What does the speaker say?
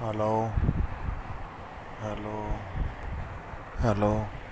hello. Hello. Hello.